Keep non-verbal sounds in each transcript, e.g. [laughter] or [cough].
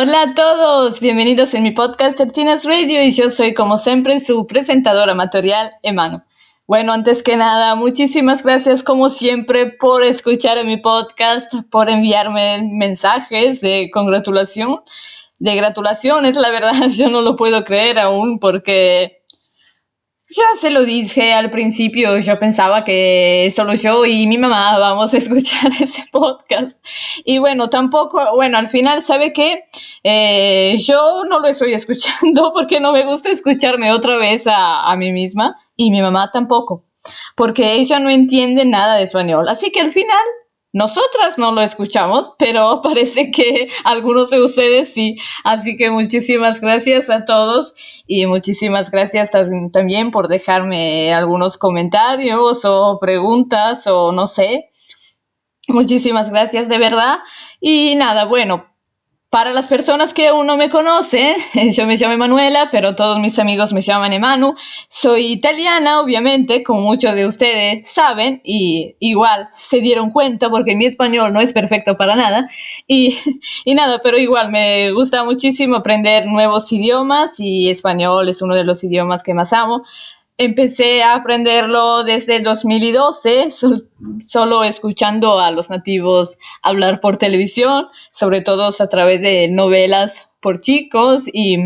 Hola a todos, bienvenidos en mi podcast Tertinas Radio y yo soy como siempre su presentadora amatorial, Emano. Bueno, antes que nada, muchísimas gracias como siempre por escuchar mi podcast, por enviarme mensajes de congratulación, de gratulaciones, la verdad [laughs] yo no lo puedo creer aún porque ya se lo dije al principio, yo pensaba que solo yo y mi mamá [laughs] vamos a escuchar [laughs] ese podcast. Y bueno, tampoco, bueno, al final, ¿sabe qué? Eh, yo no lo estoy [laughs] escuchando porque no me gusta escucharme otra vez a, a mí misma y mi mamá tampoco, porque ella no entiende nada de español. Así que al final nosotras no lo escuchamos, pero [laughs] parece que algunos de ustedes sí. Así que muchísimas gracias a todos y muchísimas gracias también por dejarme algunos comentarios o preguntas o no sé. Muchísimas gracias de verdad. Y nada, bueno, para las personas que aún no me conocen, [laughs] yo me llamo Manuela, pero todos mis amigos me llaman Emanu. Soy italiana, obviamente, como muchos de ustedes saben, y igual se dieron cuenta porque mi español no es perfecto para nada. Y, [laughs] y nada, pero igual me gusta muchísimo aprender nuevos idiomas y español es uno de los idiomas que más amo. Empecé a aprenderlo desde 2012, solo escuchando a los nativos hablar por televisión, sobre todo a través de novelas por chicos y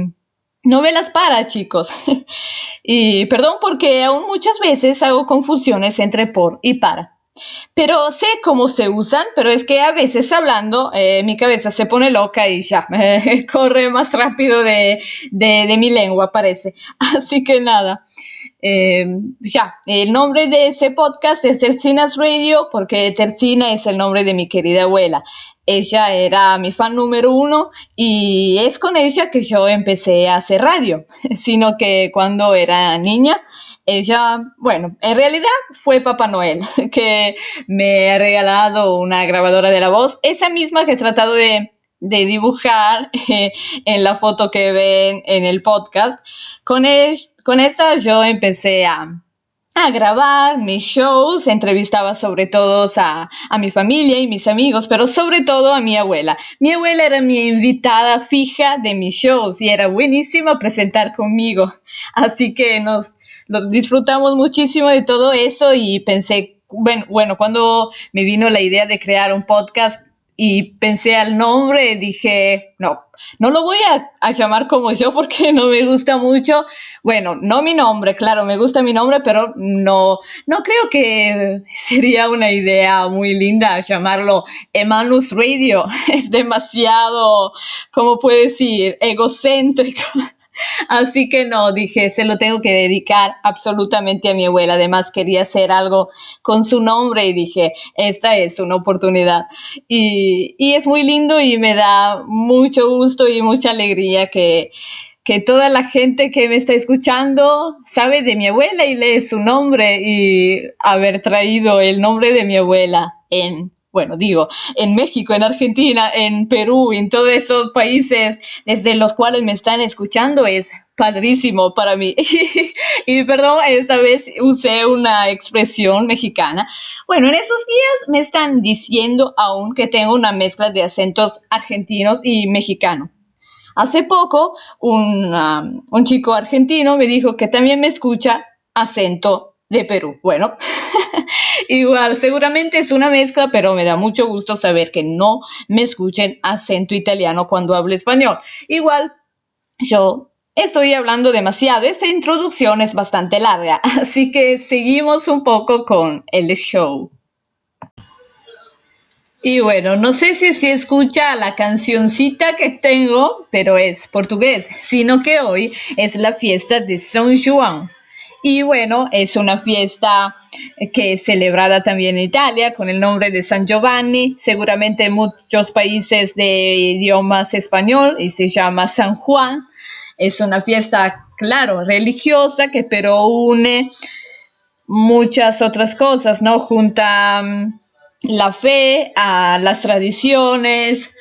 novelas para chicos. [laughs] y perdón porque aún muchas veces hago confusiones entre por y para. Pero sé cómo se usan, pero es que a veces hablando eh, mi cabeza se pone loca y ya, [laughs] corre más rápido de, de mi lengua, parece. [laughs] Así que nada. Eh, ya, el nombre de ese podcast es Tercinas Radio porque Tercina es el nombre de mi querida abuela. Ella era mi fan número uno y es con ella que yo empecé a hacer radio, [laughs] sino que cuando era niña, ella, bueno, en realidad fue Papá Noel [laughs] que me ha regalado una grabadora de la voz, esa misma que he tratado de de dibujar [laughs] en la foto que ven en el podcast. Con, con esta yo empecé a, a grabar mis shows, entrevistaba sobre todo a, a, mi familia y mis amigos, pero sobre todo a mi abuela. Mi abuela era mi invitada fija de mis shows y era buenísima presentar conmigo. Así que nos disfrutamos muchísimo de todo eso y pensé, bueno, bueno, cuando me vino la idea de crear un podcast, y pensé al nombre, dije, no, no lo voy a, llamar como yo porque [laughs] no me gusta mucho. Bueno, no mi nombre, claro, me gusta mi nombre, pero no, no creo que [laughs] sería una idea muy linda llamarlo Emanus Radio. [laughs] Es demasiado, ¿cómo puedo decir? Egocéntrico. Así que no, dije, se lo tengo que dedicar absolutamente a mi abuela. Además, quería hacer algo con su nombre y dije, esta es una oportunidad. Y, y es muy lindo y me da mucho gusto y mucha alegría que, que toda la gente que me está escuchando sabe de mi abuela y lee su nombre y haber traído el nombre de mi abuela en bueno, digo, en México, en Argentina, en Perú, en todos esos países desde los cuales me están escuchando es padrísimo para mí. [laughs] y perdón, esta vez usé una expresión mexicana. Bueno, en esos días me están diciendo aún que tengo una mezcla de acentos argentinos y mexicano. Hace poco, un, um, un chico argentino me dijo que también me escucha acento de Perú. Bueno, [laughs] Igual, seguramente es una mezcla, pero me da mucho gusto saber que no me escuchen acento italiano cuando hablo español. Igual, yo Estoy hablando demasiado, esta introducción es bastante larga, [laughs] así que seguimos un poco con el show. Y bueno, no sé si se escucha la cancioncita que tengo, pero es portugués, sino que hoy es la fiesta de San Juan. Y bueno, es una fiesta que es celebrada también en Italia con el nombre de San Giovanni, seguramente en muchos países de idiomas español y se llama San Juan. Es una fiesta, claro, religiosa que pero une muchas otras cosas, ¿no? Junta la fe a las tradiciones,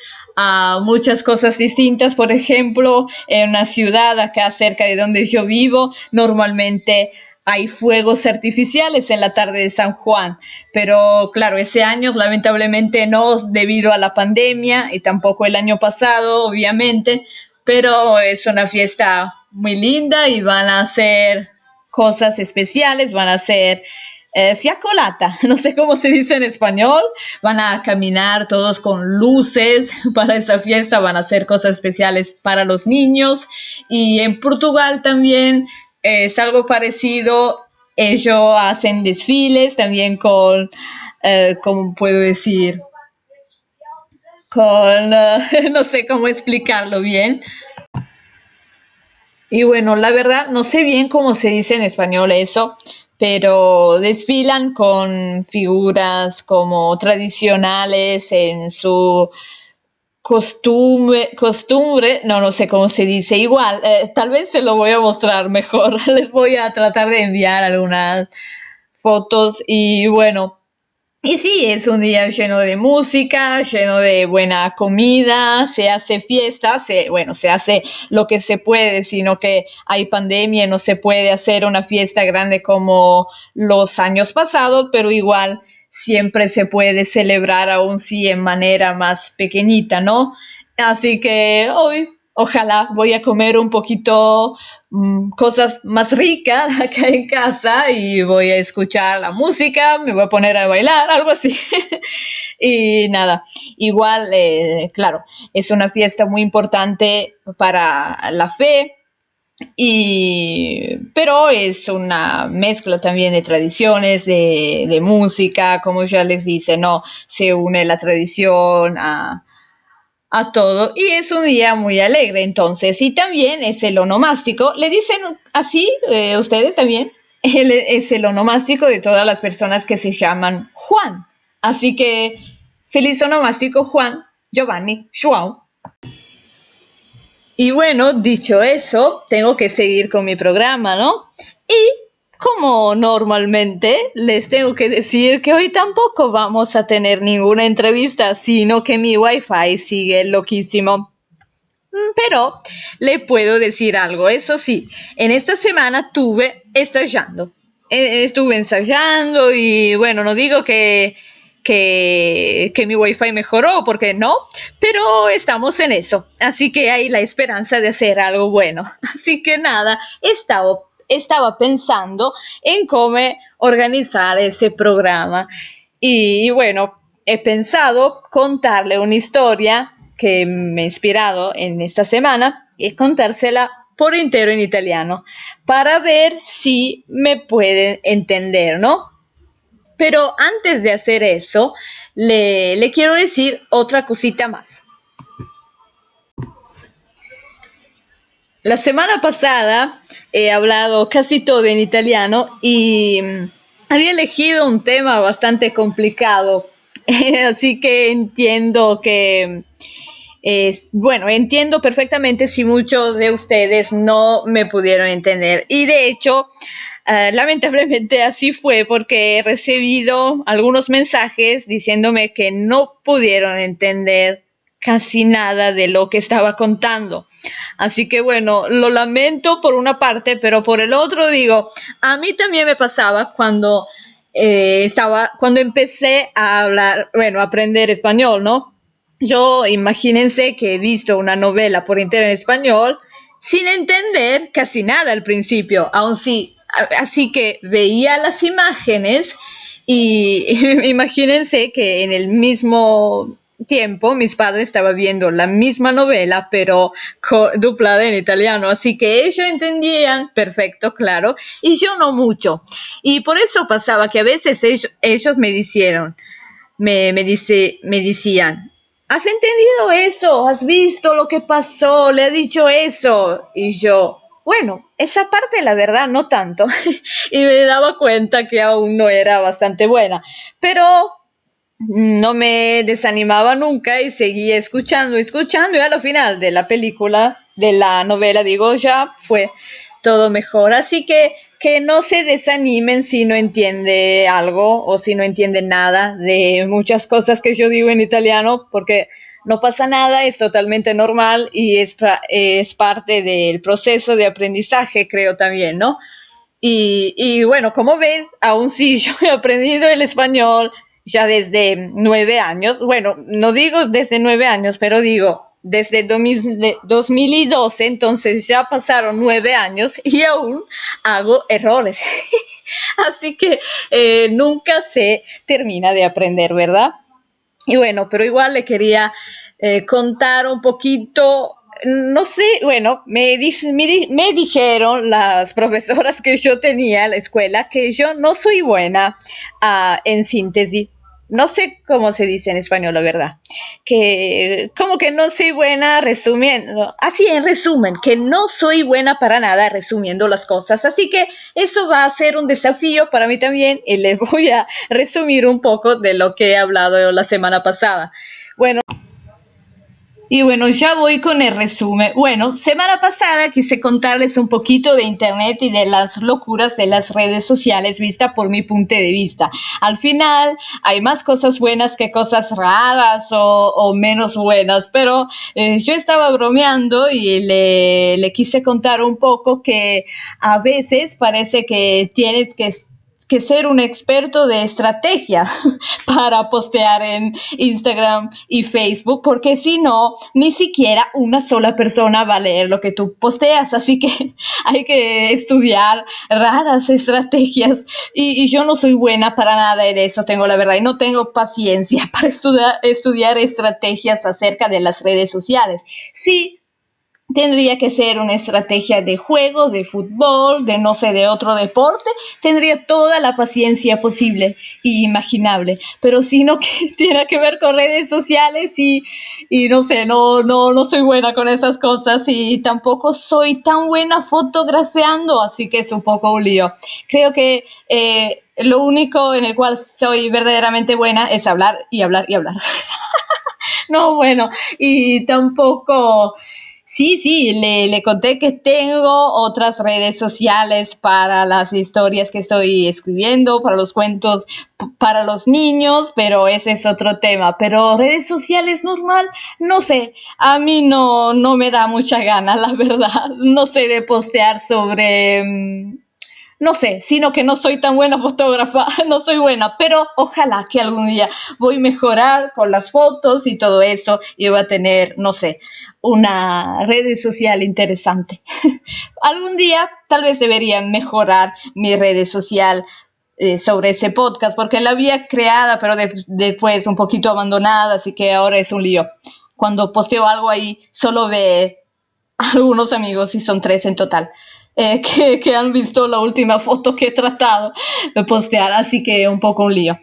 muchas cosas distintas. Por ejemplo, en una ciudad acá cerca de donde yo vivo, normalmente hay fuegos artificiales en la tarde de San Juan, pero claro, ese año lamentablemente no debido a la pandemia y tampoco el año pasado, obviamente, pero es una fiesta muy linda y van a hacer cosas especiales, van a hacer eh, fiacolata, [laughs] no sé cómo se dice en español, van a caminar todos con luces [laughs] para esa fiesta, van a hacer cosas especiales para los niños. Y en Portugal también es algo parecido, ellos hacen desfiles también con, eh, ¿cómo puedo decir? Con, eh, [laughs] no sé cómo explicarlo bien, y bueno, la verdad, no sé bien cómo se dice en español eso, pero desfilan con figuras como tradicionales en su costumbre, costumbre, no, no sé cómo se dice, igual, eh, tal vez se lo voy a mostrar mejor, [laughs] les voy a tratar de enviar algunas fotos y bueno, y sí, es un día lleno de música, lleno de buena comida, se hace fiesta, se, bueno, se hace lo que se puede, sino que hay pandemia, no se puede hacer una fiesta grande como los años pasados, pero igual siempre se puede celebrar aún si en manera más pequeñita, ¿no? Así que hoy ojalá voy a comer un poquito mm, cosas más ricas [laughs] acá en casa y voy a escuchar la música, me voy a poner a bailar, algo así. [laughs] y nada, igual, eh, claro, es una fiesta muy importante para la fe. Y, pero es una mezcla también de tradiciones, de, de música, como ya les dice, ¿no? Se une la tradición a, a todo y es un día muy alegre. Entonces y también es el onomástico. Le dicen así eh, ustedes también es el onomástico de todas las personas que se llaman Juan. Así que feliz onomástico Juan Giovanni Joao y bueno dicho eso tengo que seguir con mi programa no y como normalmente, les tengo que decir que hoy tampoco vamos a tener ninguna entrevista, sino que mi wifi sigue loquísimo. Mm, pero le puedo decir algo, eso sí, en esta semana tuve ensayando. E, estuve ensayando y bueno, no digo que, que, que mi wifi mejoró, porque no, pero estamos en eso. Así que hay la esperanza de hacer algo bueno. [laughs] Así que nada, he estado estaba pensando en cómo organizar ese programa. Y, bueno, he pensado contarle una historia que me ha inspirado en esta semana y contársela por entero en italiano para ver si me pueden entender, ¿no? Pero antes de hacer eso, le, quiero decir otra cosita más. La semana pasada he hablado casi todo en italiano y mm, había elegido un tema bastante complicado, [laughs] así que entiendo que, es, bueno, entiendo perfectamente si muchos de ustedes no me pudieron entender. Y de hecho, ah, lamentablemente así fue porque he recibido algunos mensajes diciéndome que no pudieron entender casi nada de lo que estaba contando. Así que bueno, lo lamento por una parte, pero por el otro digo, a mí también me pasaba cuando eh, estaba, cuando empecé a hablar, bueno, aprender español, ¿no? Yo imagínense que he visto una novela por entero en español sin entender casi nada al principio, aun sí, así que veía las imágenes y [laughs] imagínense que en el mismo tiempo mis padres estaban viendo la misma novela, pero duplada en italiano, así que ellos entendían perfecto, claro, y yo no mucho. Y por eso pasaba que a veces ellos, me dijeron, me, me, dice, me decían, ¿has entendido eso? ¿Has visto lo que pasó? ¿Le ha dicho eso? Y yo, bueno, esa parte la verdad no tanto. [laughs] y me daba cuenta que aún no era bastante buena. Pero no me desanimaba nunca y seguía escuchando, escuchando y al final de la película, de la novela, digo, ya fue todo mejor. Así que que no se desanimen si no entiende algo o si no entiende nada de muchas cosas que yo digo en italiano, porque no pasa nada, es totalmente normal y es, es parte del proceso de aprendizaje, creo también, ¿no? Y, y bueno, como ven, aún sí [laughs] yo he aprendido el español ya desde nueve años. Bueno, no digo desde nueve años, pero digo desde 2012, entonces ya pasaron nueve años y aún hago errores. [laughs] Así que eh, nunca se termina de aprender, ¿verdad? Y bueno, pero igual le quería eh, contar un poquito no sé, bueno, me, dijeron las [laughs] profesoras que yo tenía en la escuela que yo no soy buena uh, en síntesis no sé cómo se dice en español, la verdad, que como que no soy buena resumiendo, así en resumen, que no soy buena para nada resumiendo las cosas, así que eso va a ser un desafío para mí también y le [laughs] voy a resumir un poco de lo que he hablado la semana pasada. Bueno. Y bueno, ya voy con el resumen. Bueno, semana pasada quise contarles un poquito de Internet y de las locuras de las redes sociales vista por mi punto de vista. Al final hay más cosas buenas que cosas raras o, menos buenas, pero eh, yo estaba bromeando y le, le quise contar un poco que a veces parece que tienes que que ser un experto de estrategia [laughs] para postear en Instagram y Facebook, porque si no, ni siquiera una sola persona va a leer lo que tú posteas. Así que [laughs] hay que estudiar raras estrategias y, yo no soy buena para nada en eso, tengo la verdad, y no tengo paciencia [laughs] para estudiar, estudiar estrategias acerca de las redes sociales. Sí, Tendría que ser una estrategia de juego, de fútbol, de no sé, de otro deporte. Tendría toda la paciencia posible y imaginable. Pero si no [laughs] que tiene que ver con redes sociales y, y no sé, no, no, no soy buena con esas cosas y tampoco soy tan buena fotografiando, así que es un poco un lío. Creo que eh, lo único en el cual soy verdaderamente buena es hablar y hablar y hablar. [laughs] no, bueno, y tampoco Sí, sí, le, le, conté que tengo otras redes sociales para las historias que estoy escribiendo, para los cuentos para los niños, pero ese es otro tema. Pero redes sociales normal, no sé, a mí no, no me da mucha gana, [laughs] la verdad. No sé de postear sobre... No sé, sino que no soy tan buena [laughs] fotógrafa, no soy buena, pero ojalá que algún día voy a mejorar con las fotos y todo eso y voy a tener, no sé, una red social interesante. [laughs] algún día tal vez debería mejorar mi red social eh, sobre ese podcast porque la había creada pero después un poquito abandonada, así que ahora es un lío. Cuando posteo algo ahí, solo ve [laughs] algunos amigos y son tres en total. Eh, [laughs] que, han visto la última foto que he tratado de postear, así que un poco un lío.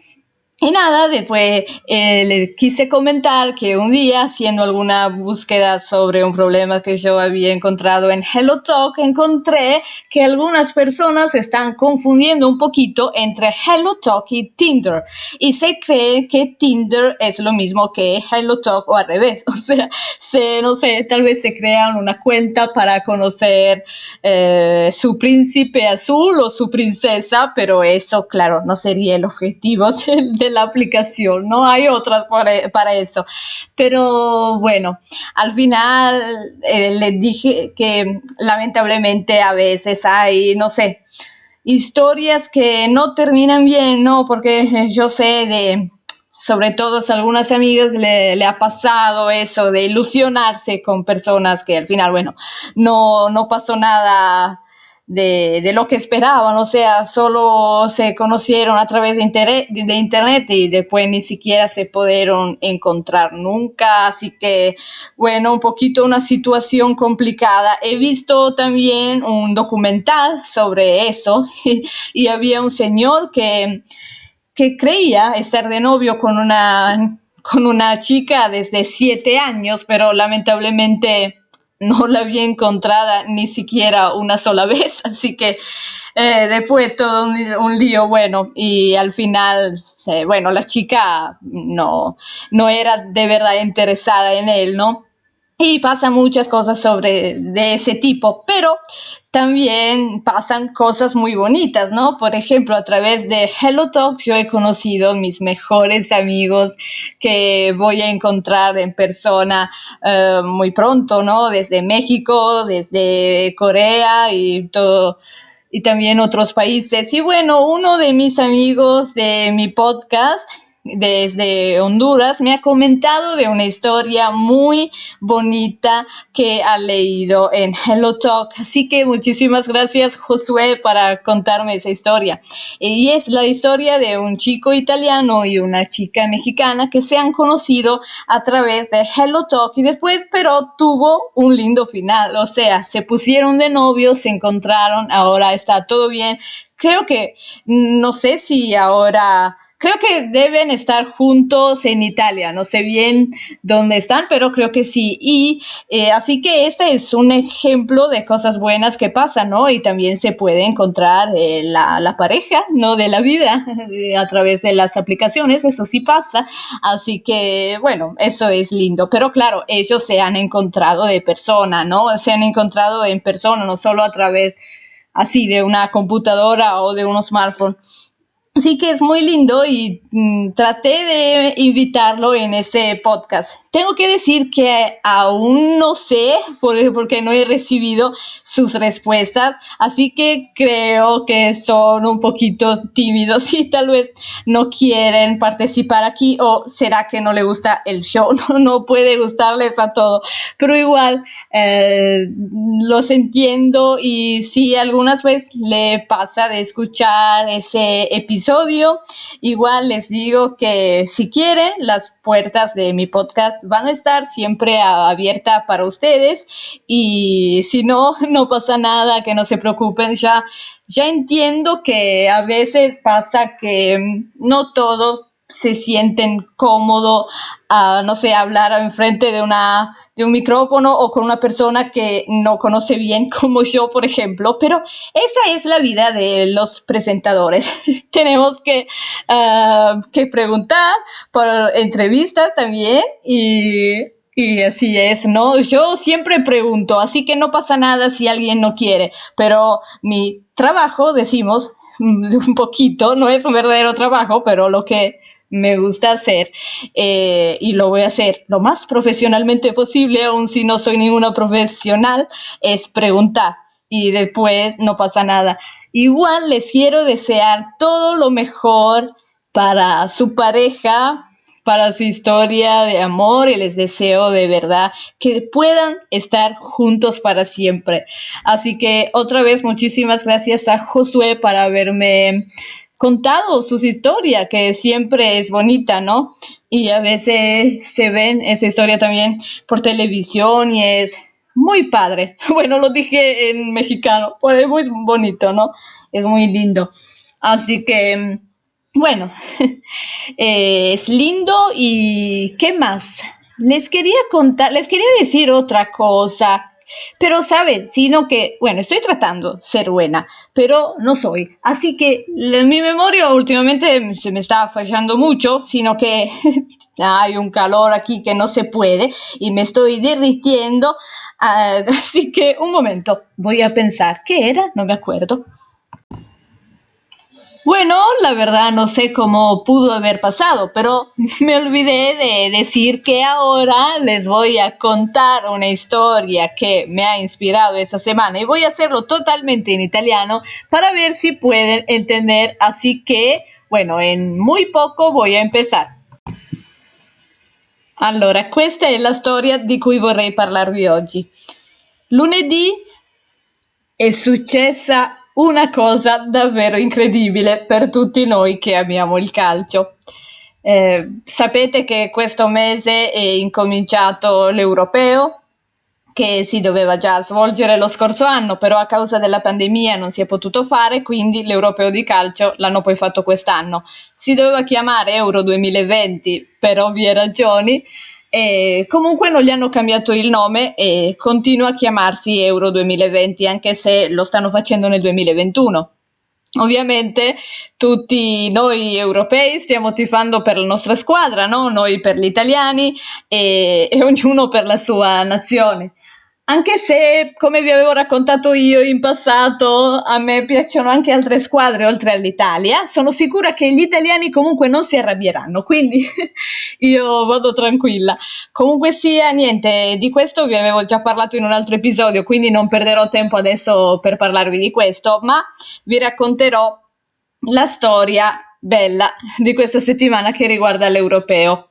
Y nada, después eh, le quise comentar que un día, haciendo alguna búsqueda sobre un problema que yo había encontrado en HelloTalk, encontré que algunas personas están confundiendo un poquito entre HelloTalk y Tinder. Y se cree que Tinder es lo mismo que HelloTalk o al revés. [laughs] O sea, se, no sé, tal vez se crean una cuenta para conocer eh, su príncipe azul o su princesa, pero eso, claro, no sería el objetivo [laughs] del la aplicación, no hay otras para, eso. Pero bueno, al final eh, les dije que lamentablemente a veces hay, no sé, historias que no terminan bien, ¿no? Porque yo sé de, sobre todo a algunas amigas le, le, ha pasado eso de ilusionarse con personas que al final, bueno, no, no pasó nada de, de, lo que esperaban, o sea, solo se conocieron a través de, internet, de internet y después ni siquiera se pudieron encontrar nunca, así que bueno, un poquito una situación complicada. He visto también un documental sobre eso y, [laughs] y había un señor que, que creía estar de novio con una, con una chica desde siete años, pero lamentablemente no la había encontrada ni siquiera una sola vez, [laughs] así que eh, después todo un, lío bueno y al final, bueno, la chica no, no era de verdad interesada en él, ¿no? Y pasan muchas cosas sobre de ese tipo, pero también pasan cosas muy bonitas, ¿no? Por ejemplo, a través de Hello Talk yo he conocido mis mejores amigos que voy a encontrar en persona eh, muy pronto, ¿no? Desde México, desde Corea y todo y también otros países. Y bueno, uno de mis amigos de mi podcast desde Honduras me ha comentado de una historia muy bonita que ha leído en Hello Talk. Así que muchísimas gracias Josué para contarme esa historia. Y es la historia de un chico italiano y una chica mexicana que se han conocido a través de Hello Talk y después pero tuvo un lindo final. O sea, se pusieron de novios, se encontraron, ahora está todo bien. Creo que no sé si ahora creo que deben estar juntos en Italia. No sé bien dónde están, pero creo que sí. Y eh, así que este es un ejemplo de cosas buenas que pasan, ¿no? Y también se puede encontrar eh, la, la, pareja, ¿no? De la vida [laughs] a través de las aplicaciones. Eso sí pasa. Así que, bueno, eso es lindo. Pero claro, ellos se han encontrado de persona, ¿no? Se han encontrado en persona, no solo a través así de una computadora o de un smartphone. Así que es muy lindo y mm, traté de invitarlo en ese podcast. Tengo que decir que aún no sé porque no he recibido sus respuestas, así que creo que son un poquito tímidos y tal vez no quieren participar aquí o será que no le gusta el show, [laughs] no, no puede gustarles a todo, pero igual eh, los entiendo y si algunas veces le pasa de escuchar ese episodio, igual les digo que si quieren las puertas de mi podcast van a estar siempre abiertas para ustedes y si no, [laughs] no pasa nada, que no se preocupen, ya, ya entiendo que a veces pasa que no todos se sienten cómodos a, no sé, hablar enfrente de, una, de un micrófono o con una persona que no conoce bien, [laughs] como yo, por ejemplo. Pero esa es la vida de los presentadores. [laughs] Tenemos que, uh, que preguntar por entrevistas también y y así es, ¿no? Yo siempre pregunto, así que no pasa nada si alguien no quiere, pero mi trabajo, decimos, [laughs] un poquito, no es un verdadero trabajo, pero lo que me gusta hacer eh, y lo voy a hacer lo más profesionalmente posible, aun si no soy ninguna profesional, es preguntar y después no pasa nada. Igual les quiero desear todo lo mejor para su pareja, para su historia de amor y les deseo de verdad que puedan estar juntos para siempre. Así que otra vez muchísimas gracias a Josué para haberme contado sus historias, que siempre es bonita, ¿no? Y a veces se ven esa historia también por televisión y es muy padre. [laughs] Bueno, lo dije en mexicano, pues es muy bonito, ¿no? Es muy lindo. Así que, bueno, [laughs] es lindo y ¿qué más? Les quería contar, les quería decir otra cosa pero, ¿sabes? Sino que, bueno, estoy tratando de ser buena, pero no soy. Así que mi memoria últimamente se me está fallando mucho, sino que [laughs] hay un calor aquí que no se puede y me estoy derritiendo. Uh, [laughs] así que, un momento, voy a pensar, ¿qué era? No me acuerdo. Bueno, la verdad no sé cómo pudo haber pasado, pero [laughs] me olvidé de decir que ahora les voy a contar una historia que me ha inspirado esa semana y voy a hacerlo totalmente en italiano para ver si pueden entender. Así que, bueno, en muy poco voy a empezar. Allora, questa è la storia di cui vorrei parlarvi oggi. Lunedì è successa una cosa davvero incredibile per tutti noi che amiamo il calcio. Eh, sapete che questo mese è incominciato l'europeo che si doveva già svolgere lo scorso anno, però a causa della pandemia non si è potuto fare, quindi l'europeo di calcio l'hanno poi fatto quest'anno. Si doveva chiamare Euro 2020 per ovvie ragioni, e comunque non gli hanno cambiato il nome e continua a chiamarsi Euro 2020 anche se lo stanno facendo nel 2021. Ovviamente tutti noi europei stiamo tifando per la nostra squadra, no? noi per gli italiani e, e ognuno per la sua nazione. Anche se, come vi avevo raccontato io in passato, a me piacciono anche altre squadre oltre all'Italia, sono sicura che gli italiani comunque non si arrabbieranno, quindi [laughs] io vado tranquilla. Comunque sia, niente, di questo vi avevo già parlato in un altro episodio, quindi non perderò tempo adesso per parlarvi di questo, ma vi racconterò la storia bella di questa settimana che riguarda l'europeo.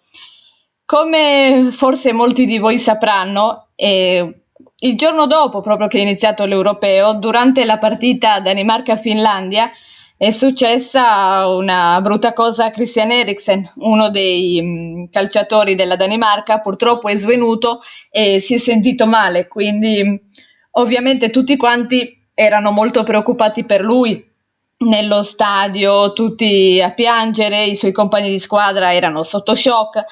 Come forse molti di voi sapranno, eh, il giorno dopo, proprio che è iniziato l'europeo, durante la partita Danimarca-Finlandia, è successa una brutta cosa a Christian Eriksen, uno dei mm, calciatori della Danimarca, purtroppo è svenuto e si è sentito male, quindi mm, ovviamente tutti quanti erano molto preoccupati per lui. Nello stadio tutti a piangere, i suoi compagni di squadra erano sotto shock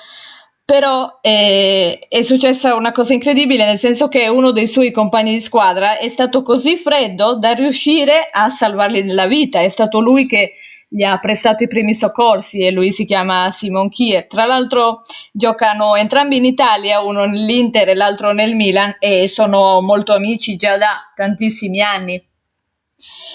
però eh, è successa una cosa incredibile, nel senso che uno dei suoi compagni di squadra è stato così freddo da riuscire a salvargli la vita. È stato lui che gli ha prestato i primi soccorsi e lui si chiama Simon Kier. Tra l'altro giocano entrambi in Italia, uno nell'Inter e l'altro nel Milan e sono molto amici già da tantissimi anni.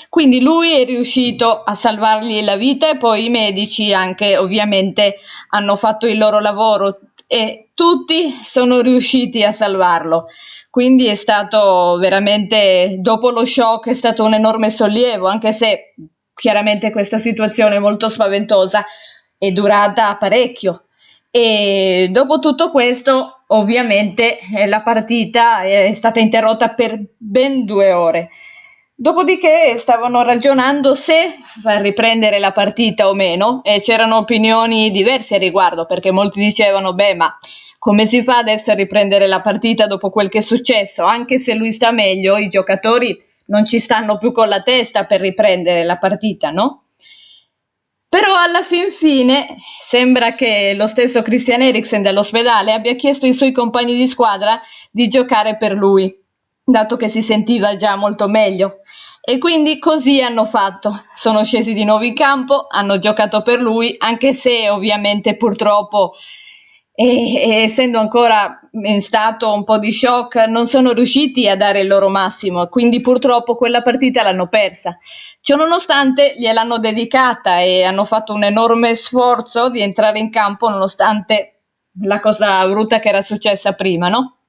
Quindi lui è riuscito a salvargli la vita e poi i medici anche ovviamente hanno fatto il loro lavoro e tutti sono riusciti a salvarlo. Quindi è stato veramente, dopo lo shock, è stato un enorme sollievo, anche se chiaramente questa situazione molto spaventosa è durata parecchio. E dopo tutto questo, ovviamente, eh, la partita è stata interrotta per ben due ore. Dopodiché stavano ragionando se far riprendere la partita o meno e c'erano opinioni diverse a riguardo perché molti dicevano beh ma come si fa adesso a riprendere la partita dopo quel che è successo? Anche se lui sta meglio, i giocatori non ci stanno più con la testa per riprendere la partita, no? Però alla fin fine sembra che lo stesso Christian Eriksen dell'ospedale abbia chiesto ai suoi compagni di squadra di giocare per lui dato che si sentiva già molto meglio. E quindi così hanno fatto. Sono scesi di nuovo in campo, hanno giocato per lui, anche se ovviamente purtroppo, e, essendo ancora in stato un po' di shock, non sono riusciti a dare il loro massimo. Quindi purtroppo quella partita l'hanno persa. Ciononostante gliel'hanno dedicata e hanno fatto un enorme sforzo di entrare in campo nonostante la cosa brutta che era successa prima, no?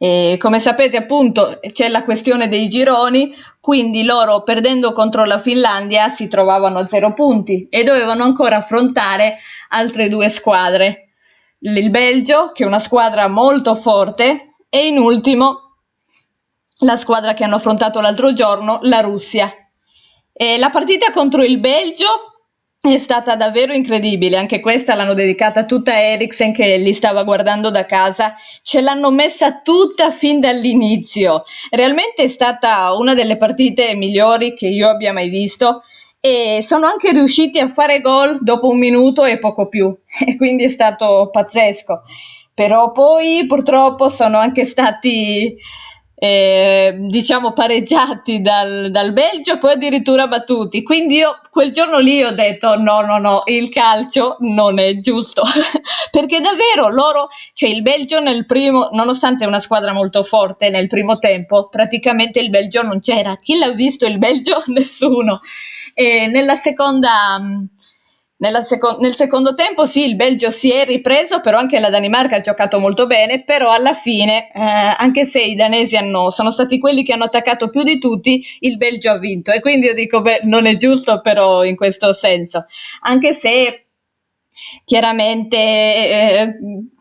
E come sapete appunto c'è la questione dei gironi, quindi loro perdendo contro la Finlandia si trovavano a zero punti e dovevano ancora affrontare altre due squadre. Il Belgio, che è una squadra molto forte, e in ultimo la squadra che hanno affrontato l'altro giorno, la Russia. E la partita contro il Belgio è stata davvero incredibile, anche questa l'hanno dedicata tutta a Eriksen che li stava guardando da casa, ce l'hanno messa tutta fin dall'inizio. Realmente è stata una delle partite migliori che io abbia mai visto e sono anche riusciti a fare gol dopo un minuto e poco più [laughs] e quindi è stato pazzesco. Però poi purtroppo sono anche stati eh, diciamo pareggiati dal, dal, Belgio poi addirittura battuti. Quindi io quel giorno lì ho detto no, no, no, il calcio non è giusto. [laughs] Perché davvero loro, cioè il Belgio nel primo, nonostante una squadra molto forte nel primo tempo, praticamente il Belgio non c'era. Chi l'ha visto il Belgio? [laughs] Nessuno. E nella seconda Seco- nel secondo tempo sì, il Belgio si è ripreso, però anche la Danimarca ha giocato molto bene, però alla fine, eh, anche se i danesi hanno, sono stati quelli che hanno attaccato più di tutti, il Belgio ha vinto. E quindi io dico, beh, non è giusto però in questo senso, anche se chiaramente eh,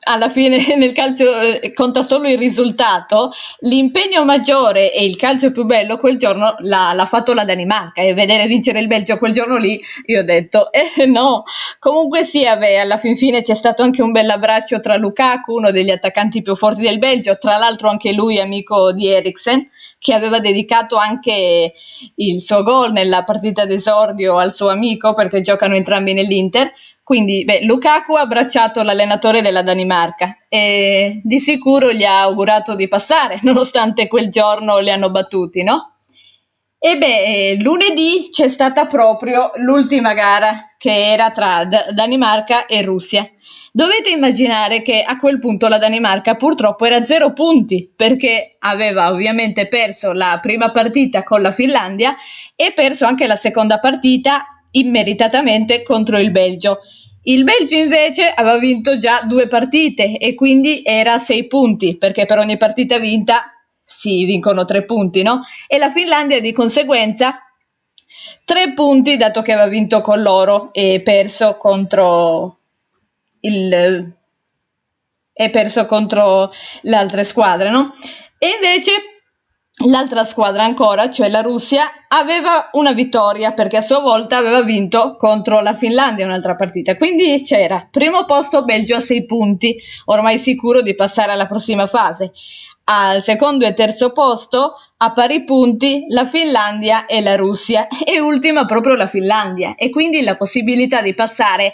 alla fine [laughs] nel calcio eh, conta solo il risultato, l'impegno maggiore e il calcio più bello quel giorno l'ha, l'ha, fatto la Danimarca e vedere vincere il Belgio quel giorno lì io ho detto [laughs] eh no, comunque sì, vabbè, alla fin fine c'è stato anche un bel abbraccio tra Lukaku, uno degli attaccanti più forti del Belgio, tra l'altro anche lui amico di Eriksen che aveva dedicato anche il suo gol nella partita d'esordio al suo amico perché giocano entrambi nell'Inter quindi beh, Lukaku ha abbracciato l'allenatore della Danimarca e di sicuro gli ha augurato di passare, [laughs] nonostante quel giorno li hanno battuti, no? E beh, lunedì c'è stata proprio l'ultima gara che era tra D- Danimarca e Russia. Dovete immaginare che a quel punto la Danimarca purtroppo era a zero punti perché aveva ovviamente perso la prima partita con la Finlandia e perso anche la seconda partita immeritatamente contro il Belgio. Il Belgio invece aveva vinto già due partite e quindi era a sei punti perché per ogni partita vinta si vincono tre punti, no? E la Finlandia di conseguenza tre punti dato che aveva vinto con loro e perso contro il e perso contro le altre squadre, no? E invece l'altra squadra ancora, cioè la Russia, aveva una vittoria perché a sua volta aveva vinto contro la Finlandia un'altra partita. Quindi c'era primo posto Belgio a sei punti, ormai sicuro di passare alla prossima fase. Al secondo e terzo posto, a pari punti, la Finlandia e la Russia e ultima proprio la Finlandia e quindi la possibilità di passare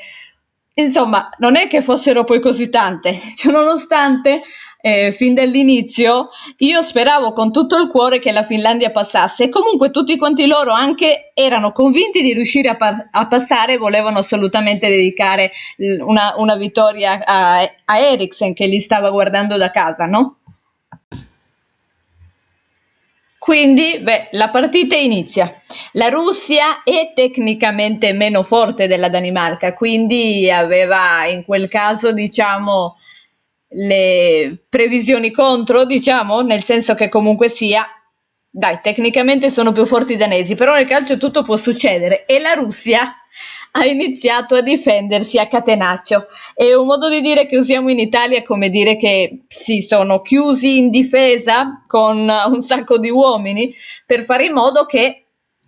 Insomma, non è che fossero poi così tante, cioè, nonostante eh, fin dall'inizio io speravo con tutto il cuore che la Finlandia passasse e comunque tutti quanti loro anche erano convinti di riuscire a, par- a passare, volevano assolutamente dedicare una, una vittoria a, a Eriksen che li stava guardando da casa, no? Quindi, beh, la partita inizia. La Russia è tecnicamente meno forte della Danimarca, quindi aveva in quel caso, diciamo, le previsioni contro, diciamo, nel senso che comunque sia, dai, tecnicamente sono più forti i danesi, però nel calcio tutto può succedere e la Russia ha iniziato a difendersi a catenaccio. È un modo di dire che usiamo in Italia come dire che si sono chiusi in difesa con un sacco di uomini per fare in modo che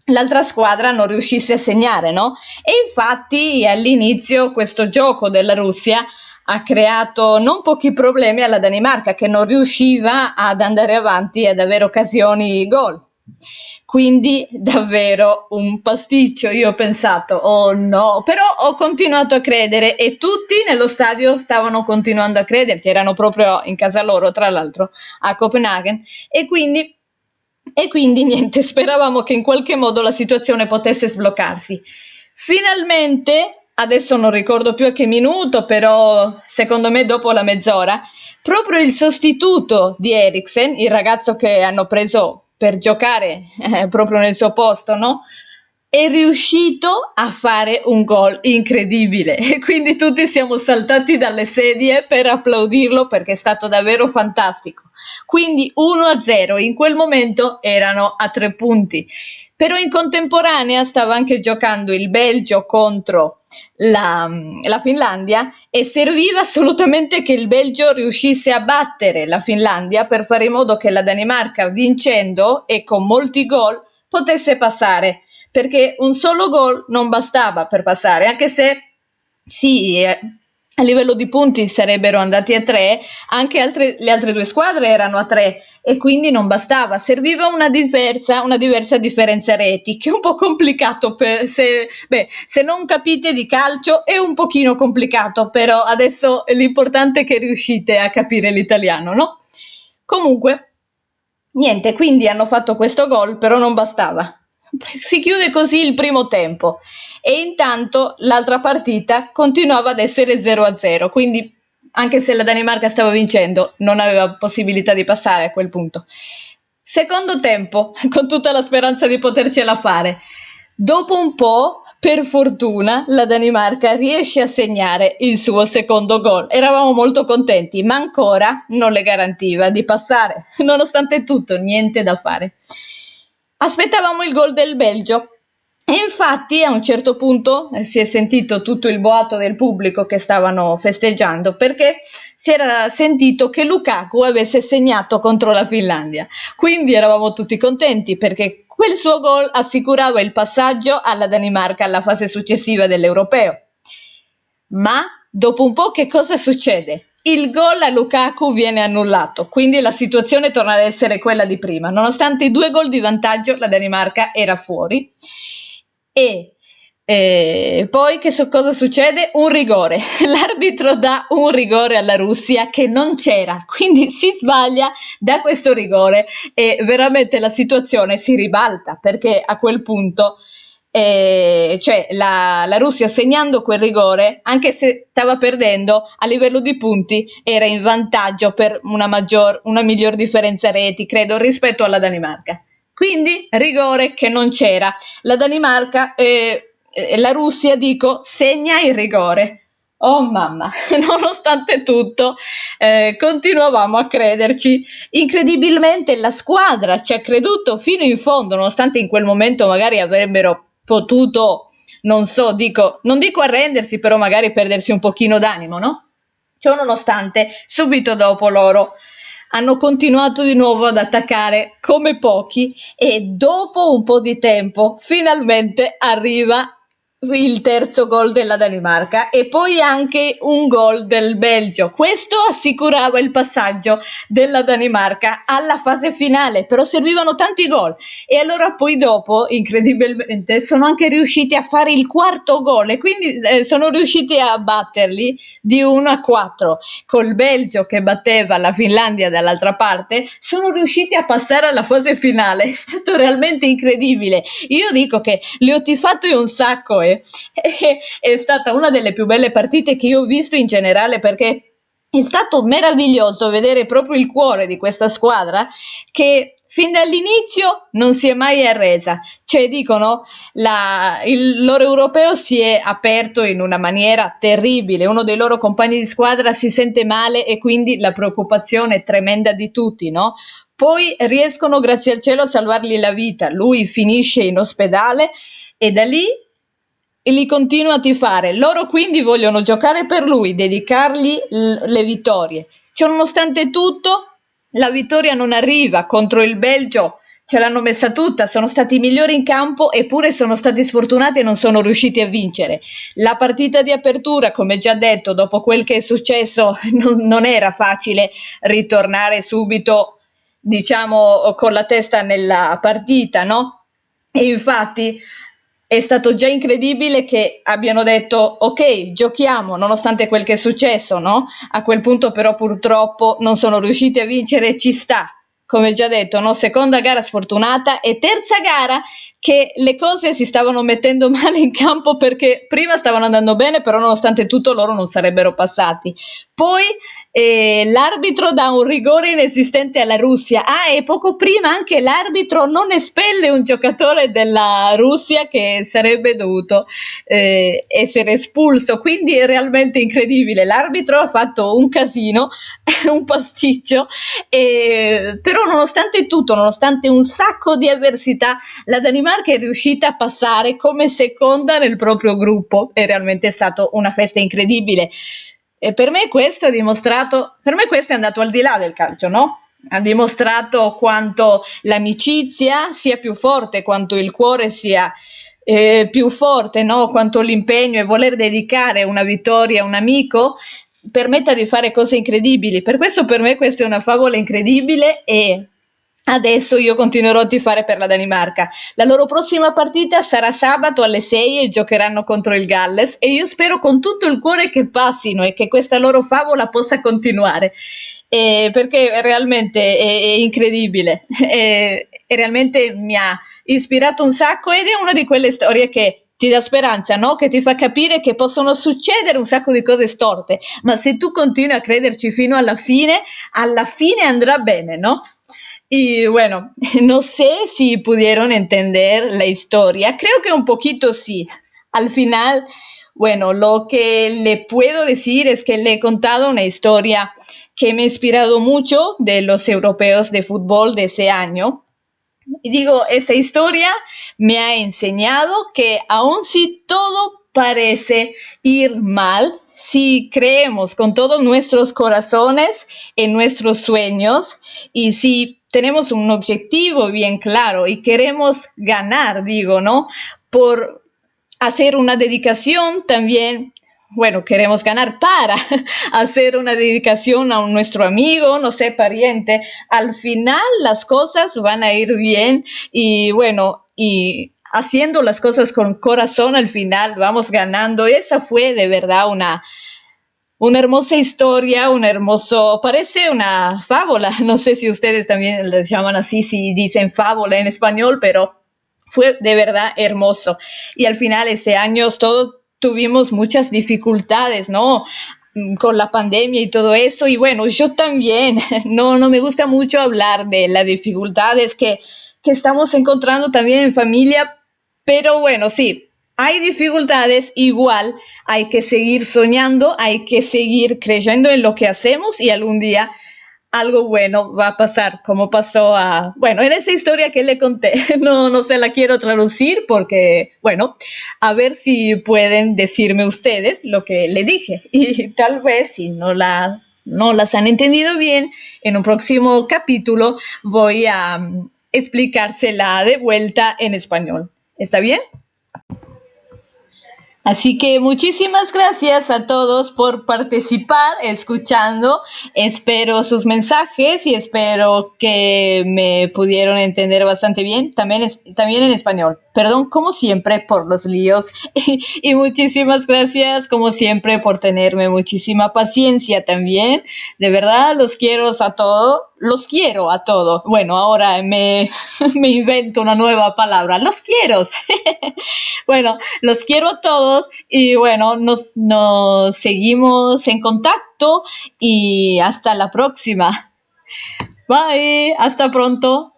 l'altra squadra non riuscisse a segnare, no? E infatti all'inizio questo gioco della Russia ha creato non pochi problemi alla Danimarca che non riusciva ad andare avanti e ad avere occasioni gol. Quindi davvero un pasticcio, io ho pensato, oh no, però ho continuato a credere e tutti nello stadio stavano continuando a crederci, erano proprio in casa loro, tra l'altro, a Copenaghen, e quindi, e quindi niente, [laughs] speravamo che in qualche modo la situazione potesse sbloccarsi. Finalmente, adesso non ricordo più a che minuto, però secondo me dopo la mezz'ora, proprio il sostituto di Eriksen, il ragazzo che hanno preso per giocare eh, proprio nel suo posto, no? È riuscito a fare un gol incredibile [laughs] e quindi tutti siamo saltati dalle sedie per applaudirlo perché è stato davvero fantastico. Quindi 1-0, in quel momento erano a tre punti. Però in contemporanea stava anche giocando il Belgio contro la, la, Finlandia e serviva assolutamente che il Belgio riuscisse a battere la Finlandia per fare in modo che la Danimarca vincendo e con molti gol potesse passare. Perché un solo gol non bastava per passare anche se sì eh, a livello di punti sarebbero andati a tre, anche altre, le altre due squadre erano a tre e quindi non bastava, serviva una diversa, una diversa differenza reti, che è un po' complicato per, se, beh, se non capite di calcio è un pochino complicato, però adesso l'importante è che riuscite a capire l'italiano, no? Comunque, niente, quindi hanno fatto questo gol, però non bastava. [laughs] Si chiude così il primo tempo e intanto l'altra partita continuava ad essere 0-0, quindi anche se la Danimarca stava vincendo non aveva possibilità di passare a quel punto. Secondo tempo, [laughs] con tutta la speranza di potercela fare. Dopo un po', per fortuna, la Danimarca riesce a segnare il suo secondo gol. Eravamo molto contenti, ma ancora non le garantiva di passare. [laughs] Nonostante tutto, niente da fare. Aspettavamo il gol del Belgio. E infatti a un certo punto eh, si è sentito tutto il boato del pubblico che stavano festeggiando perché si era sentito che Lukaku avesse segnato contro la Finlandia. Quindi eravamo tutti contenti perché quel suo gol assicurava il passaggio alla Danimarca alla fase successiva dell'Europeo. Ma dopo un po' che cosa succede? Il gol a Lukaku viene annullato, quindi la situazione torna ad essere quella di prima. Nonostante i due gol di vantaggio, la Danimarca era fuori. E eh, poi che so cosa succede? Un rigore. [laughs] L'arbitro dà un rigore alla Russia che non c'era, quindi si sbaglia da questo rigore e veramente la situazione si ribalta perché a quel punto eh, cioè la, la, Russia segnando quel rigore, anche se stava perdendo, a livello di punti era in vantaggio per una, maggior, una miglior differenza reti, credo, rispetto alla Danimarca. Quindi rigore che non c'era. La Danimarca, eh, la Russia, dico, segna il rigore. Oh mamma, [laughs] nonostante tutto, eh, continuavamo a crederci. Incredibilmente la squadra ci ha creduto fino in fondo, nonostante in quel momento magari avrebbero potuto, non so, dico, non dico arrendersi, però magari perdersi un pochino d'animo, no? Ciò nonostante, subito dopo loro hanno continuato di nuovo ad attaccare come pochi e dopo un po' di tempo finalmente arriva il terzo gol della Danimarca e poi anche un gol del Belgio. Questo assicurava il passaggio della Danimarca alla fase finale, però servivano tanti gol e allora poi dopo, incredibilmente, sono anche riusciti a fare il quarto gol e quindi eh, sono riusciti a batterli di 1 a 4. Col Belgio che batteva la Finlandia dall'altra parte, sono riusciti a passare alla fase finale. [laughs] È stato realmente incredibile. Io dico che li ho tifati un sacco e [laughs] è stata una delle più belle partite che io ho visto in generale perché è stato meraviglioso vedere proprio il cuore di questa squadra che fin dall'inizio non si è mai arresa. Cioè, dicono, la, il loro europeo si è aperto in una maniera terribile. Uno dei loro compagni di squadra si sente male e quindi la preoccupazione è tremenda di tutti, no? Poi riescono, grazie al cielo, a salvargli la vita. Lui finisce in ospedale e da lì e li continua a tifare. Loro quindi vogliono giocare per lui, dedicargli l- le vittorie. Cioè, nonostante tutto, la vittoria non arriva contro il Belgio. Ce l'hanno messa tutta, sono stati i migliori in campo eppure sono stati sfortunati e non sono riusciti a vincere. La partita di apertura, come già detto, dopo quel che è successo, [laughs] non, non era facile ritornare subito, diciamo, con la testa nella partita, no? E infatti è stato già incredibile che abbiano detto ok, giochiamo nonostante quel che è successo, no? A quel punto però purtroppo non sono riusciti a vincere, ci sta. Come già detto, no? seconda gara sfortunata e terza gara che le cose si stavano mettendo [laughs] male in campo perché prima stavano andando bene, però nonostante tutto loro non sarebbero passati. Poi eh, l'arbitro dà un rigore inesistente alla Russia. Ah, e poco prima anche l'arbitro non espelle un giocatore della Russia che sarebbe dovuto eh, essere espulso. Quindi è realmente incredibile. L'arbitro ha fatto un casino, [laughs] un pasticcio, eh, però nonostante tutto, nonostante un sacco di avversità, la Danimarca è riuscita a passare come seconda nel proprio gruppo. È realmente stata una festa incredibile. E per me questo ha dimostrato, per me questo è andato al di là del calcio, no? Ha dimostrato quanto l'amicizia sia più forte, quanto il cuore sia eh, più forte, no? Quanto l'impegno e voler dedicare una vittoria a un amico permetta di fare cose incredibili. Per questo per me questa è una favola incredibile e Adesso io continuerò a tifare per la Danimarca. La loro prossima partita sarà sabato alle 6 e giocheranno contro il Galles e io spero con tutto il cuore che passino e che questa loro favola possa continuare. Eh, perché realmente è, è incredibile e, realmente mi ha ispirato un sacco ed è una di quelle storie che ti dà speranza, no? Che ti fa capire che possono succedere un sacco di cose storte, ma se tu continui a crederci fino alla fine, alla fine andrà bene, no? Y bueno, [laughs] no sé si pudieron entender la historia. Creo que un poquito sí. Al final, bueno, lo que le puedo decir es que le he contado una historia que me ha inspirado mucho de los europeos de fútbol de ese año. Y digo, esa historia me ha enseñado que aun si todo parece ir mal, si creemos con todos nuestros corazones en nuestros sueños y si tenemos un objetivo bien claro y queremos ganar, digo, ¿no? Por hacer una dedicación también bueno, queremos ganar para [laughs] hacer una dedicación a nuestro amigo, no sé, pariente. Al final las cosas van a ir bien y bueno, y haciendo las cosas con corazón al final vamos ganando. Esa fue de verdad una, una hermosa historia, un hermoso, parece una fábula, [laughs] no sé si ustedes también les llaman así, si dicen fábula en español, pero fue de verdad hermoso. Y al final, ese año todos tuvimos muchas dificultades, ¿no? Mm, con la pandemia y todo eso. Y bueno, yo también, [laughs] no, no me gusta mucho hablar de las dificultades que, que estamos encontrando también en familia, pero bueno, sí, hay dificultades, igual hay que seguir soñando, hay que seguir creyendo en lo que hacemos y algún día algo bueno va a pasar, como pasó a, bueno, en esa historia que le conté, [laughs] no, no se la quiero traducir porque, bueno, a ver si pueden decirme ustedes lo que le dije y tal vez si no la no las han entendido bien, en un próximo capítulo voy a mm, explicársela de vuelta en español. ¿Está bien? Así que muchísimas gracias a todos por participar, escuchando. Espero sus mensajes y espero que me pudieron entender bastante bien, también, también en español. Perdón, como siempre, por los líos [laughs] y, muchísimas gracias, como siempre, por tenerme muchísima paciencia también. De verdad, los quiero a todos los quiero a todos. Bueno, ahora me, [laughs] me, invento una nueva palabra, los quiero. [laughs] bueno, los quiero a todos y bueno, nos, nos seguimos en contacto y hasta la próxima. Bye, hasta pronto.